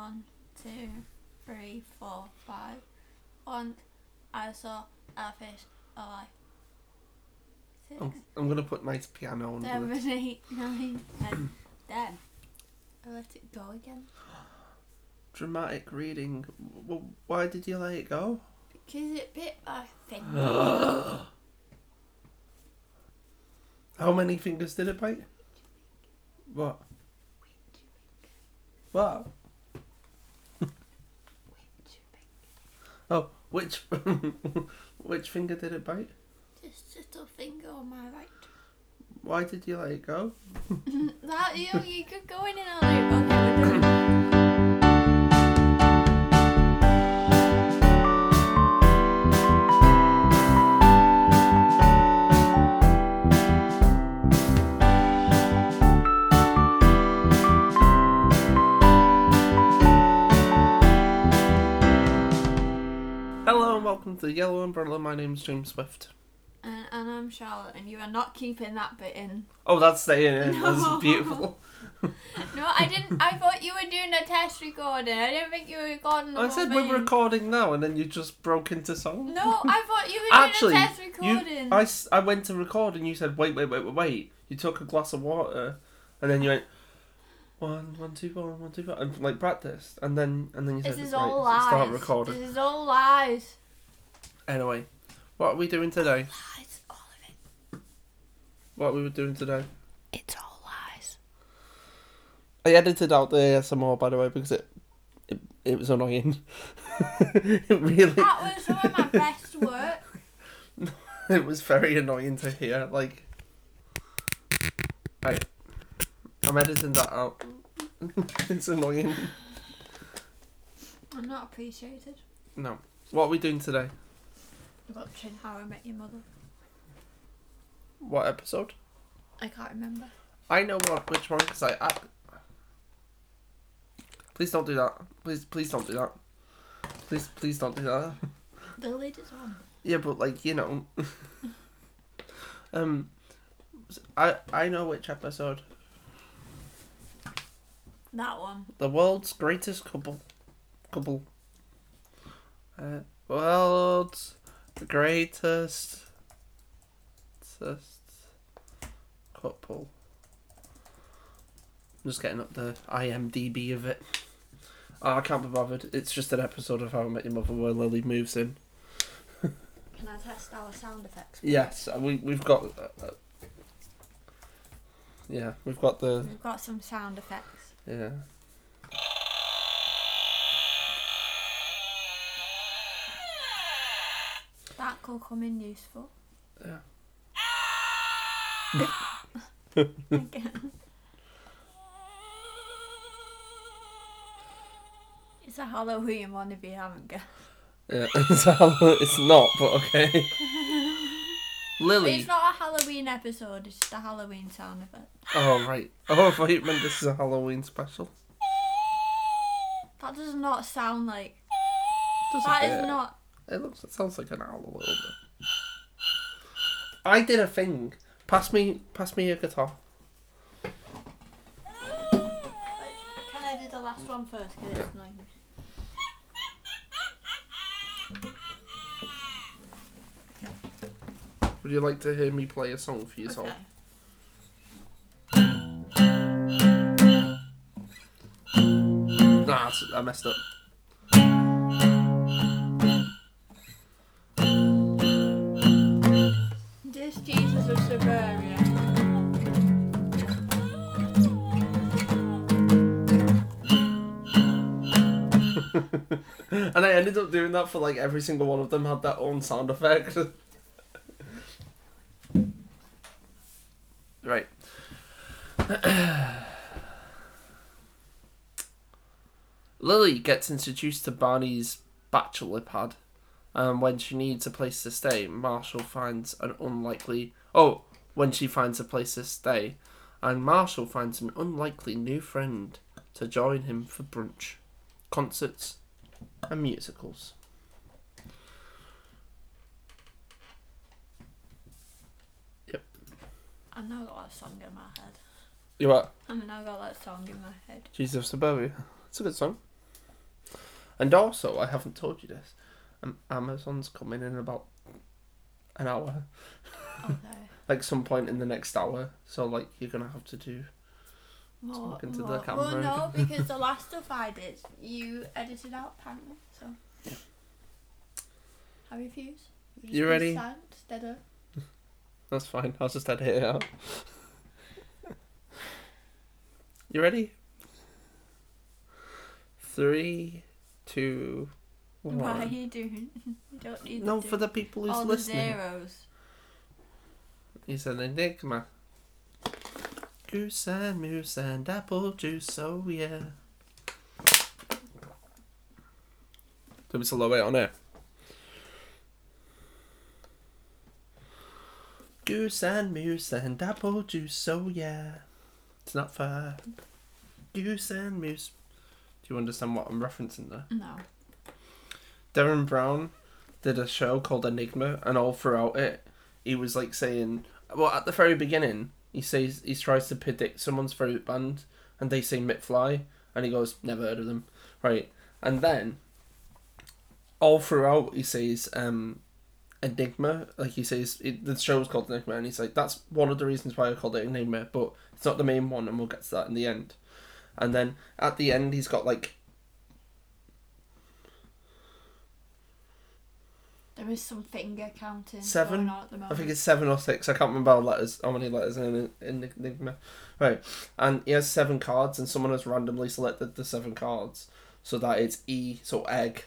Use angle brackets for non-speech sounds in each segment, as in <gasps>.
One, two, three, four, five. Once I saw a fish alive. Six, I'm, I'm gonna put nice piano under seven, it. eight, nine, ten. Then I let it go again. Dramatic reading. Well, why did you let it go? Because it bit my finger. <gasps> How many fingers did it bite? What? What? Oh, which <laughs> which finger did it bite? This little finger on my right. Why did you let it go? <laughs> that you you could go in and out. <coughs> the Yellow Umbrella. My name's James Swift. And, and I'm Charlotte, and you are not keeping that bit in. Oh, that's staying in. No. That's beautiful. <laughs> <laughs> No, I didn't. I thought you were doing a test recording. I didn't think you were recording. The I said we're recording now, and then you just broke into song. No, I thought you were Actually, doing a test you, I, I went to record, and you said, "Wait, wait, wait, wait, wait." You took a glass of water, and then you went one, one, two, four, one, two, four, and like practiced, and then and then you said, this is "Right, all lies. start recording." This is all lies. Anyway, what are we doing today? Lies, all of it. What we were doing today? It's all lies. I edited out the ASMR by the way because it it, it was annoying. <laughs> it really That was some of my best work. <laughs> it was very annoying to hear. Like, right, I'm editing that out. <laughs> it's annoying. I'm not appreciated. No. What are we doing today? Watching How I Met Your Mother. What episode? I can't remember. I know what which one because I, I. Please don't do that. Please, please don't do that. Please, please don't do that. <laughs> The latest one. Yeah, but like you know, <laughs> um, I I know which episode. That one. The world's greatest couple, couple. Uh, world's greatest, greatest couple. I'm just getting up the IMDb of it. Oh, I can't be bothered. It's just an episode of How I Met Your Mother where Lily moves in. Can I test our sound effects? Yes, uh, we we've got. Uh, uh, yeah, we've got the We've got some sound effects. yeah. Come in useful. Yeah. Again. It's a Halloween one if you haven't guessed. Yeah, it's, Hall- it's not, but okay. Lily. It's not a Halloween episode, it's just a Halloween sound effect. Oh right. Oh, I thought you meant this is a Halloween special. That does not sound like. Does That is not. It looks. It sounds like an owl a little bit. I did a thing. Pass me. Pass me your guitar. Can I do the last one first? Because it's annoying me. Would you like to hear me play a song for yourself? Okay. Nah, I messed up. <laughs> And I ended up doing that for like every single one of them had their own sound effect. <laughs> right. <clears throat> Lily gets introduced to Barney's bachelor pad, and when she needs a place to stay, Marshall finds an unlikely. Oh, when she finds a place to stay, and Marshall finds an unlikely new friend to join him for brunch, concerts, and musicals. Yep. I've now got that song in my head. You what? I've now got that song in my head. Jesus Suburbia. It's a good song. And also, I haven't told you this. Um, Amazon's coming in about an hour, Okay. <laughs> like some point in the next hour. So like you're gonna have to do. More, Talk into the camera. Well, no, <laughs> because the last stuff I did, you edited out apparently. So. Yeah. How you fuse? You ready? Stand. <laughs> That's fine. I'll just edit it out. you ready? Three, two. Why are you doing? <laughs> You don't need No, for the people who's all listening. the zeros. He's an enigma. Goose and moose and apple juice, oh yeah. Do we slow it on it? Goose and moose and apple juice, oh yeah. It's not fair. Goose and moose. Do you understand what I'm referencing there? No. Derren Brown did a show called Enigma, and all throughout it, he was like saying, well, at the very beginning, he says he tries to predict someone's favorite band, and they say McFly, and he goes, never heard of them, right? And then, all throughout, he says, um, Enigma, like he says, it, the show's called Enigma, and he's like, that's one of the reasons why I called it Enigma, but it's not the main one, and we'll get to that in the end. And then at the end, he's got like There is some finger counting Seven? going on at the moment. I think it's seven or six. I can't remember how letters, how many letters are in in Enigma. Right, and he has seven cards, and someone has randomly selected the seven cards so that it's E, so egg,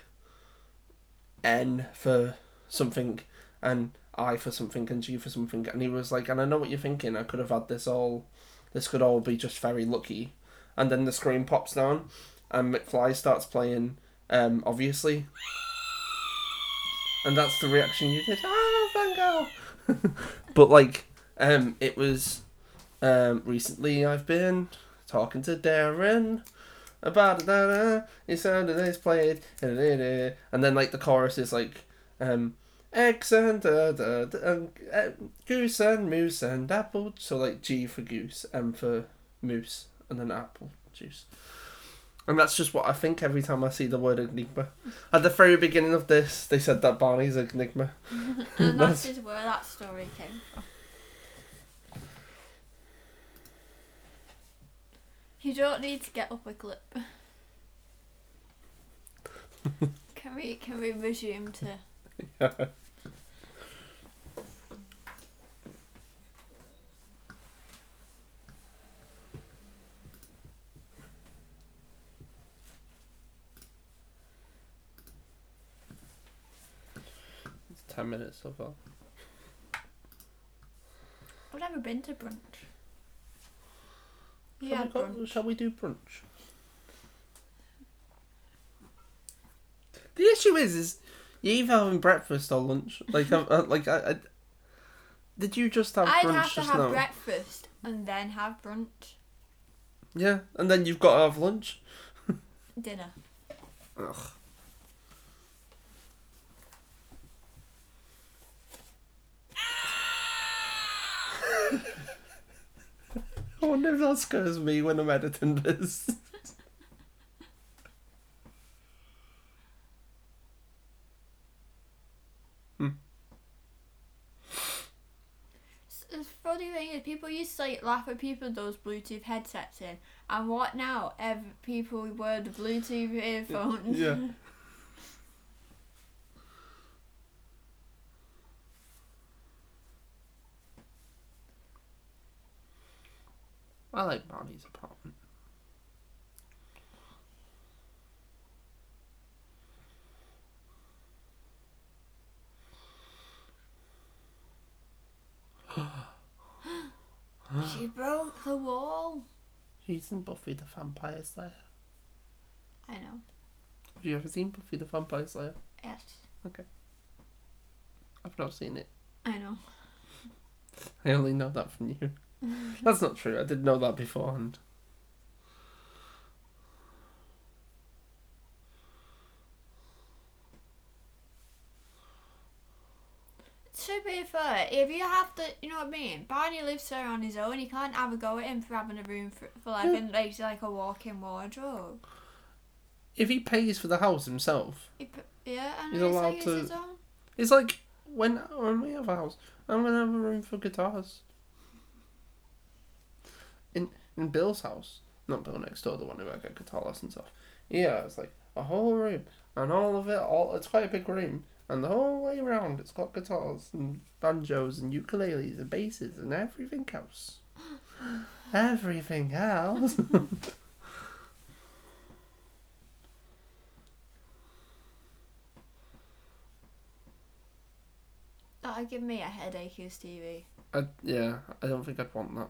N for something, and I for something, and G for something. And he was like, and I know what you're thinking. I could have had this all. This could all be just very lucky. And then the screen pops down, and McFly starts playing. Um, obviously. And that's the reaction you did. Ah, Gogh. <laughs> but like, um, it was, um, recently I've been talking to Derren about. He said that he's played, and then like the chorus is like, um, eggs and uh, da, da, um, uh, goose and moose and apple. So like G for goose, M for moose, and then apple juice. And that's just what I think every time I see the word enigma. At the very beginning of this, they said that Barney's an enigma. <laughs> and that is where that story came from. You don't need to get up a clip. <laughs> can we can we resume to It's ten minutes so far. I've never been to brunch. Shall, Yeah, we, go, brunch. shall we do brunch? The issue is, is you either having breakfast or lunch. Like, I, uh, like I, I, did you just have I'd brunch have to just have now? breakfast and then have brunch. Yeah, and then you've got to have lunch. Dinner. Ugh. I wonder if that scares me when I'm editing this. Hmm. S- The funny thing is, people used to like laugh at people with those Bluetooth headsets in, and what now? Ev- people wear the Bluetooth earphones. Yeah. <laughs> I like Barney's apartment. <gasps> she broke the wall. She's in Buffy the Vampire Slayer. I know. Have you ever seen Buffy the Vampire Slayer? Yes, Okay. I've not seen it. I know. <laughs> I only know that from you. <laughs> That's not true. I didn't know that beforehand. To be fair, if you have to, you know what I mean. Barney lives there on his own. You can't have a go at him for having a room for, for like, Yeah. in, like, like a walk-in wardrobe. if he pays for the house himself, He yeah, and He's allowed like to- it's like when when we have a house, I'm gonna have a room for guitars. In Bill's house, not Bill next door, the one who I get guitar lessons off. Yeah, it's like a whole room, and all of it, all it's quite a big room, and the whole way around, it's got guitars and banjos and ukuleles and basses and everything else. <gasps> everything else. That'd give me a headache, his TV. I, yeah, I don't think I'd want that.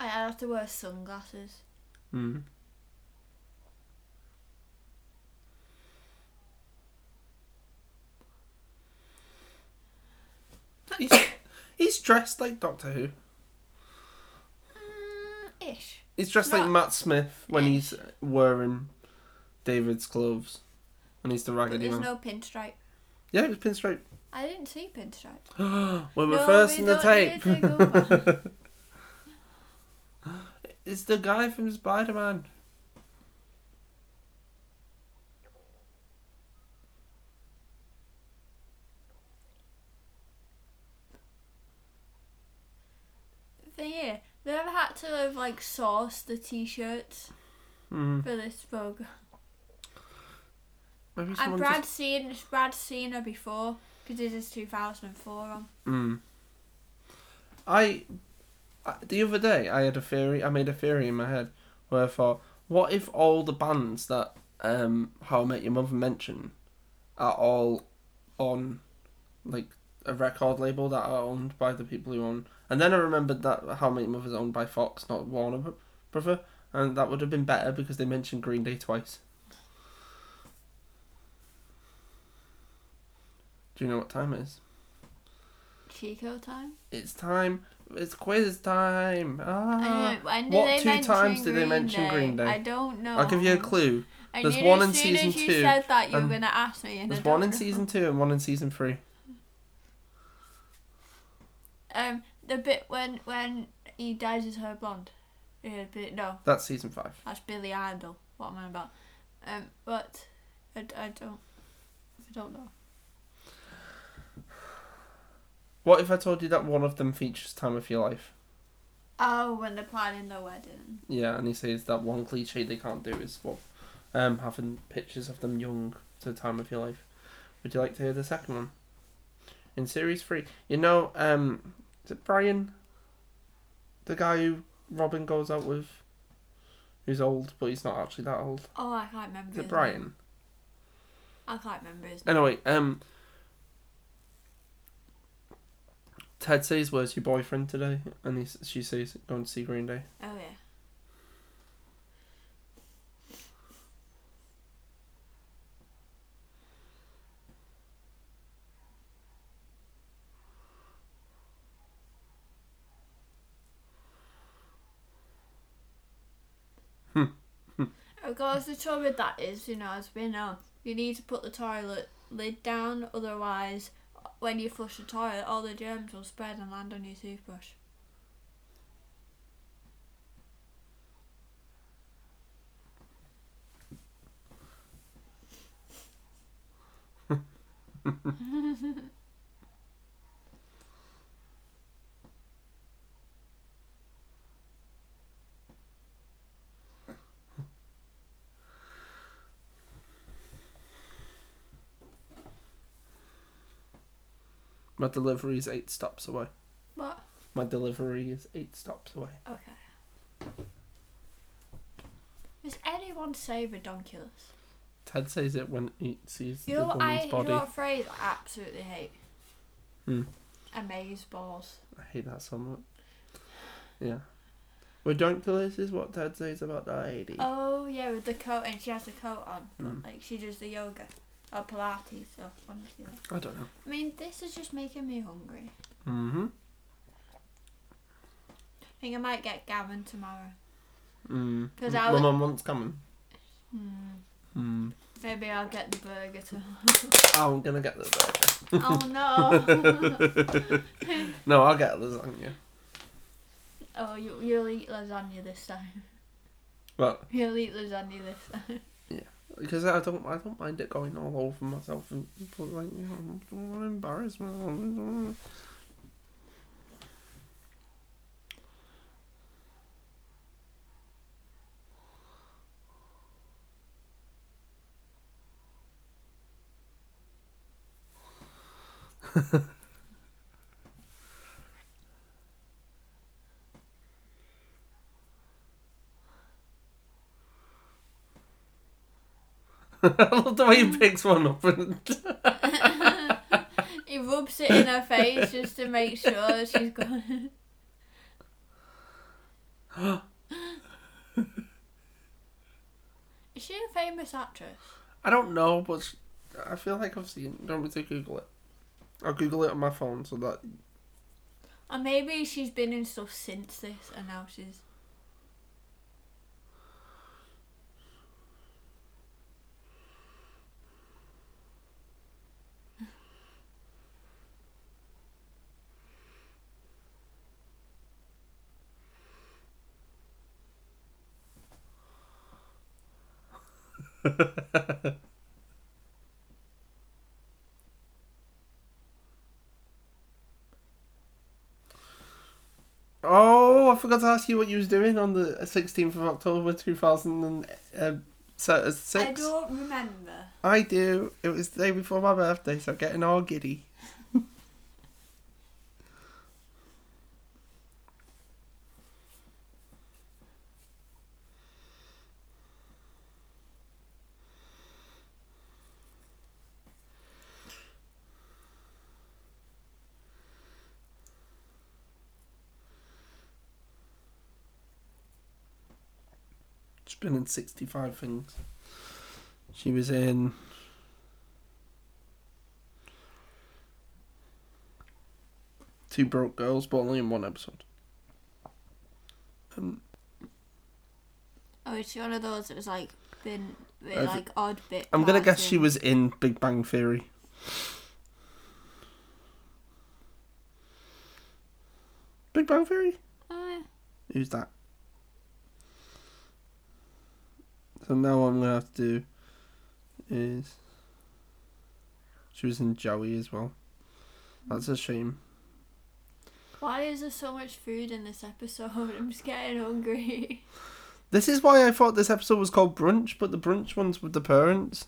I'd have to wear sunglasses. Mm. He's, <coughs> he's dressed like Doctor Who. Mm, ish. He's dressed like Matt Smith when he's wearing David's gloves. And he's the raggedy there's man. no pinstripe. Yeah, it's pinstripe. I didn't see pinstripe. <gasps> we were No, first in the tape. <laughs> it's the guy from Spider Man. Thing here, they ever had to have like source the t-shirts Mm. for this program. Maybe And Brad just. seen Brad's seen her before because this is 2004 on. Mm. I, I. The other day, I had a theory. I made a theory in my head where I thought, what if all the bands that um, How I Met Your Mother mentioned are all on, like, a record label that are owned by the people who own. And then I remembered that How I Met Your Mother is owned by Fox, not Warner Bro- Brother, and that would have been better because they mentioned Green Day twice. Do you know what time it is? Chico time. It's time. It's quiz time. Ah. What two times did they mention Day? Green Day? I don't know. I'll give you a clue. I There's one in season two, said that you were and gonna ask me, There's one in season two and one in season three. Um, the bit when when he dyes his hair blonde. Yeah, but no, That's season five. that's Billy Idol. What am I about? Um, but I, I don't I don't know. What if I told you that one of them features time of your life? Oh, when they're planning the wedding. Yeah, and he says that one cliche they can't do is what, um, having pictures of them young to the time of your life. Would you like to hear the second one? In series three, you know, um, is it Brian? The guy who Robin goes out with, who's old, but he's not actually that old. Oh, I can't remember. Is it Brian? Name. I can't remember his name. Anyway, um, Ted says, "Where's your boyfriend today?" And he, she says, "Going to see Green Day." Oh yeah. <laughs> Oh, of course, the trouble with that is, you know, as we know, you need to put the toilet lid down, otherwise, when you flush the toilet, all the germs will spread and land on your toothbrush. <laughs> <laughs> My delivery is eight stops away. What? My delivery is eight stops away. Okay. Does anyone say redonkulous? Ted says it when he sees You the know what I, woman's you know what phrase I absolutely hate? Hmm. Amaze balls. I hate that so much. Yeah. Redonkulous is what Ted says about that lady. Oh yeah, with the coat and she has the coat on, Mm. like she does the yoga or Pilates or honestly. Like. I don't know. I mean, this is just making me hungry. Mm-hmm. I think I might get Gavin tomorrow. Mm. 'Cause My I was- mum wants coming. Hmm. Mm. Maybe I'll get the burger too. <laughs> I'm gonna get the burger. oh no! <laughs> No, I'll get lasagna. oh, you you'll eat lasagna this time. But You'll eat lasagna this time. Because I don't I don't mind it going all over myself and but like you know I'm embarrassed. <laughs> I love the way he picks one up and <laughs> he rubs it in her face just to make sure that she's gone. <gasps> Is she a famous actress? I don't know, but sh- I feel like I've seen. Don't me to Google it. I'll Google it on my phone so that Or maybe she's been in stuff since this and now she's. <laughs> Oh, I forgot to ask you what you was doing on the 16th of October 2006. Um, uh, I don't remember. I do. It was the day before my birthday, so getting all giddy. Been in 65 things. She was in. Two Broke Girls, but only in one episode. Um, Oh, is she one of those that was like been bit, like odd bit? I'm gonna guess she was in Big Bang Theory. Big Bang Theory? Oh, yeah. Who's that? So now what I'm gonna have to do is she was in Joey as well. That's a shame. Why is there so much food in this episode? <laughs> I'm just getting hungry. This is why I thought this episode was called Brunch, but the brunch one's with the parents.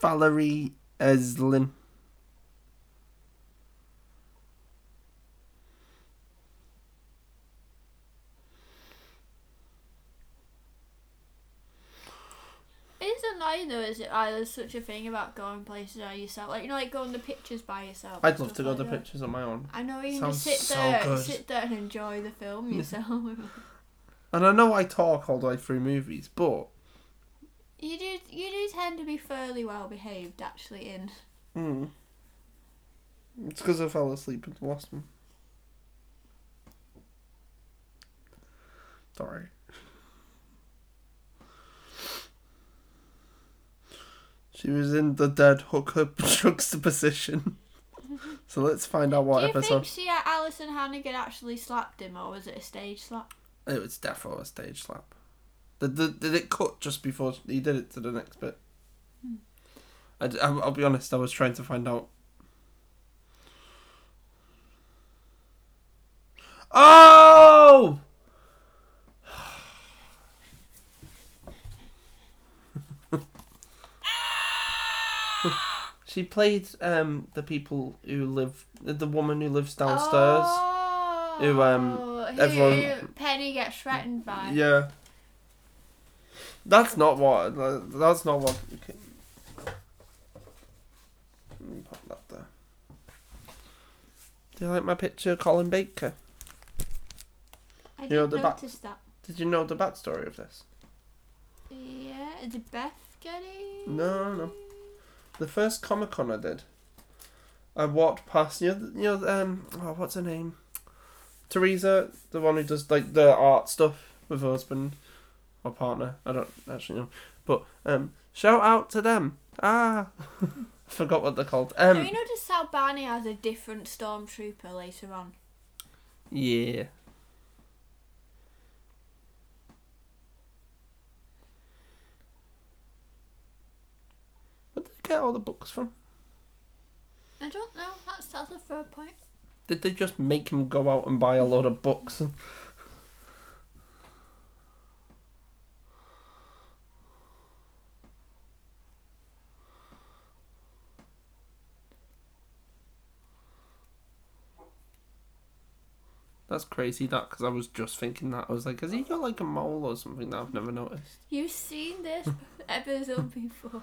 Valerie Azlynn. Annoying though, is it? Like, there's such a thing about going places by yourself. Like, you know, like going to pictures by yourself. I'd love to go like to that. pictures on my own. I know you can Sounds just sit so there, good. sit there and enjoy the film yourself. And I know I talk all the way through movies, but you do, you do tend to be fairly well behaved actually in. mm, it's because I fell asleep in the last one. Sorry. She was in the dead hooker <laughs> juxtaposition. <laughs> so let's find out what do you episode. think she, Alyson Hannigan actually slapped him, or was it a stage slap? It was definitely a stage slap. Did, did, did it cut just before he did it to the next bit? Hmm. I, d- I'll, I'll be honest, I was trying to find out. Oh! She played um the people who live the woman who lives downstairs. Oh, Who, um, who everyone- Penny gets threatened by. Yeah. That's not what. That's not what. Okay. Let me put that there. Do you like my picture, Colin Baker? I You know did the back- notice that. Did you know the backstory of this? Yeah, did Beth get it? No, no. The first Comic Con I did, I walked past. You know, you know, um, oh, what's her name? Teresa, the one who does like the art stuff with her husband or partner. I don't actually know, but um, shout out to them. Ah, <laughs> forgot what they're called. Um, you noticed how Barney has a different stormtrooper later on? yeah. Get all the books from? I don't know. That's that's a fair point. Did they just make him go out and buy a lot of books? That's crazy, that, because I was just thinking that. I was like, has he got like a mole or something that I've never noticed? You've seen this <laughs> episode before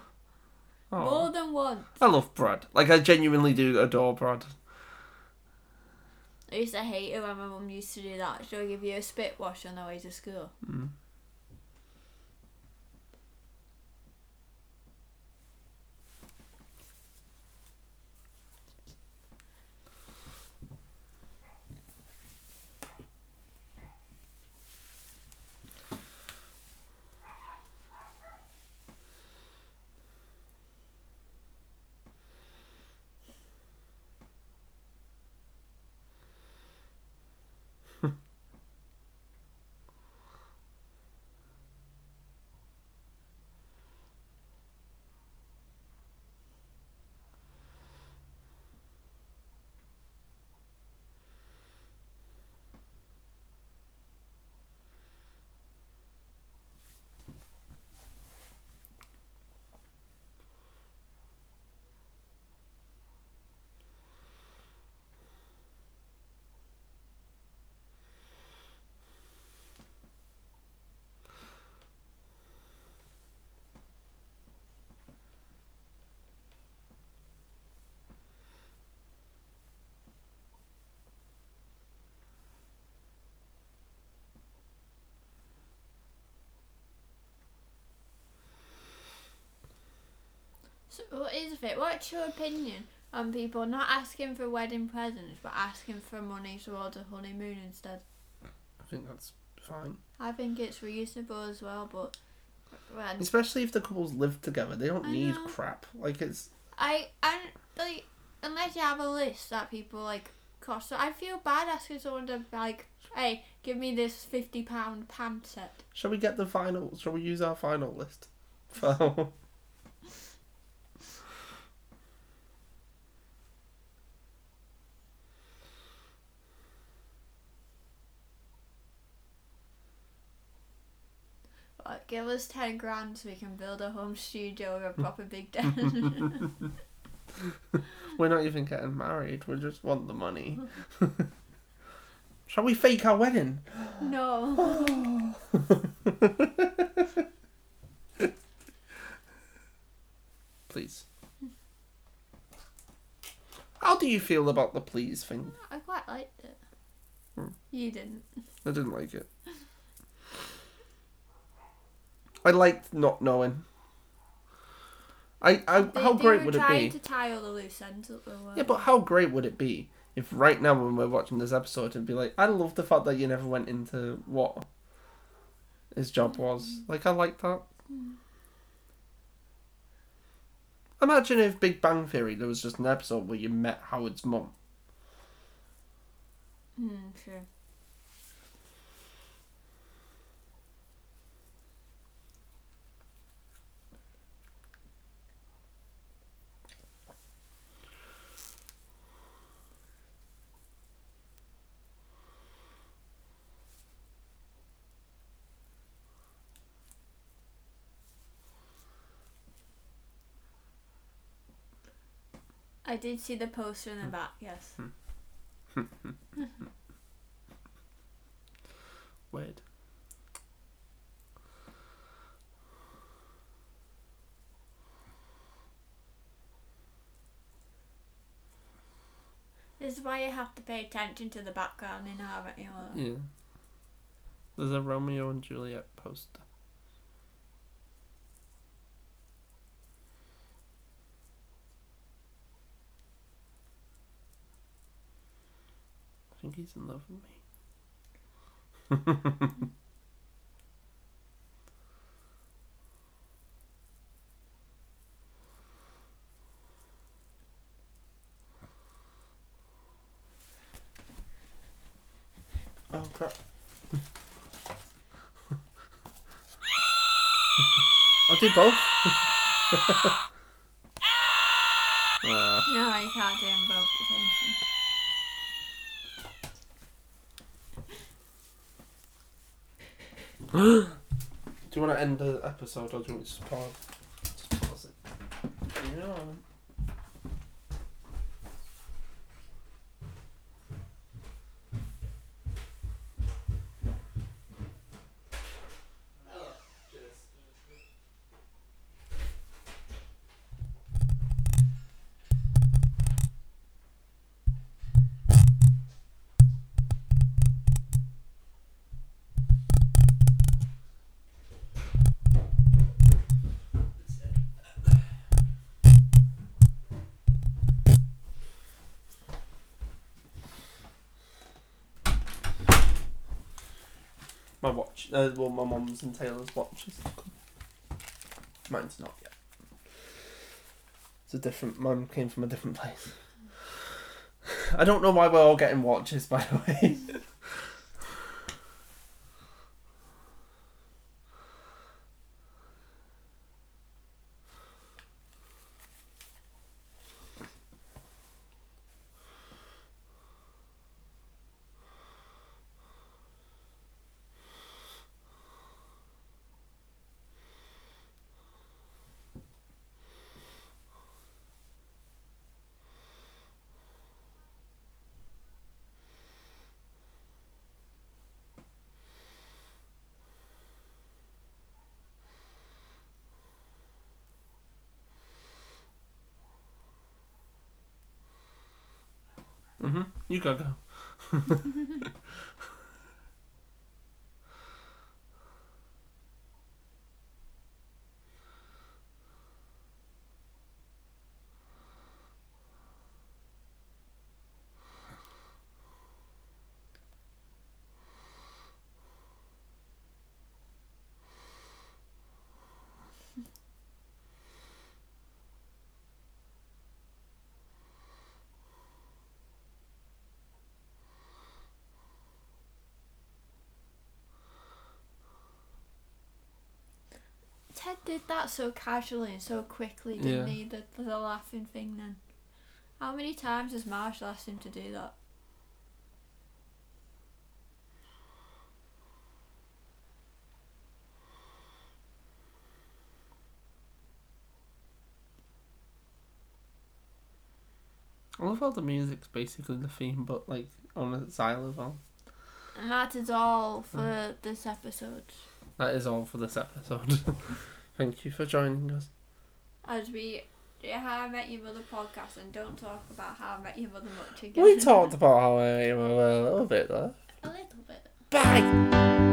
Oh. more than once. I love Brad. Like, I genuinely do adore Brad. I used to hate it when my mum used to do that. She'll give you a spit wash on the way to school. Mm. So what is it? What's your opinion on people not asking for wedding presents but asking for money towards a honeymoon instead? I think that's fine. I think it's reasonable as well, but when Especially if the couples live together, they don't I need know. crap. Like it's I I like unless you have a list that people like cost. So I feel bad asking someone to like, hey, give me this fifty pound pant set. Shall we get the final? Shall we use our final list? For <laughs> <laughs> Like, give us ten grand so we can build a home studio with a proper big den. <laughs> we're not even getting married. We just want the money. <laughs> Shall we fake our wedding? no. <laughs> Please. How do you feel about the please thing? I quite liked it. Hmm. You didn't. I didn't like it. I liked not knowing. I, I They, how they great would it be? to tie all the loose ends up. Yeah, but how great would it be if right now when we're watching this episode it'd be like, I love the fact that you never went into what his job was. Like I like that. Imagine if Big Bang Theory there was just an episode where you met Howard's mum. they? Hmm, I did see the poster in the hmm. back, yes. Hmm. <laughs> Weird. This is why you have to pay attention to the background in How I Met Your Mother. Yeah. There's a Romeo and Juliet poster. Think he's in love with me. <laughs> oh crap. I'll do both. <laughs> <gasps> do you want to end the episode or do you want me to just pause? Just pause it. You know. Uh, well, my mum's and Taylor's watches. Mine's not yet. It's a different. Mine came from a different place. <laughs> I don't know why we're all getting watches, by the way. <laughs> You go go. Ted did that so casually and so quickly, didn't Yeah. he? The, the laughing thing then. How many times has Marshall asked him to do that? I love how the music's basically the theme, but like on a xylophone. And that is all for mm. this episode. That is all for this episode. <laughs> Thank you for joining us. As we do How I Met Your Mother podcast and don't talk about How I Met Your Mother much again. We talked about how I am a little bit there. a little bit. Bye.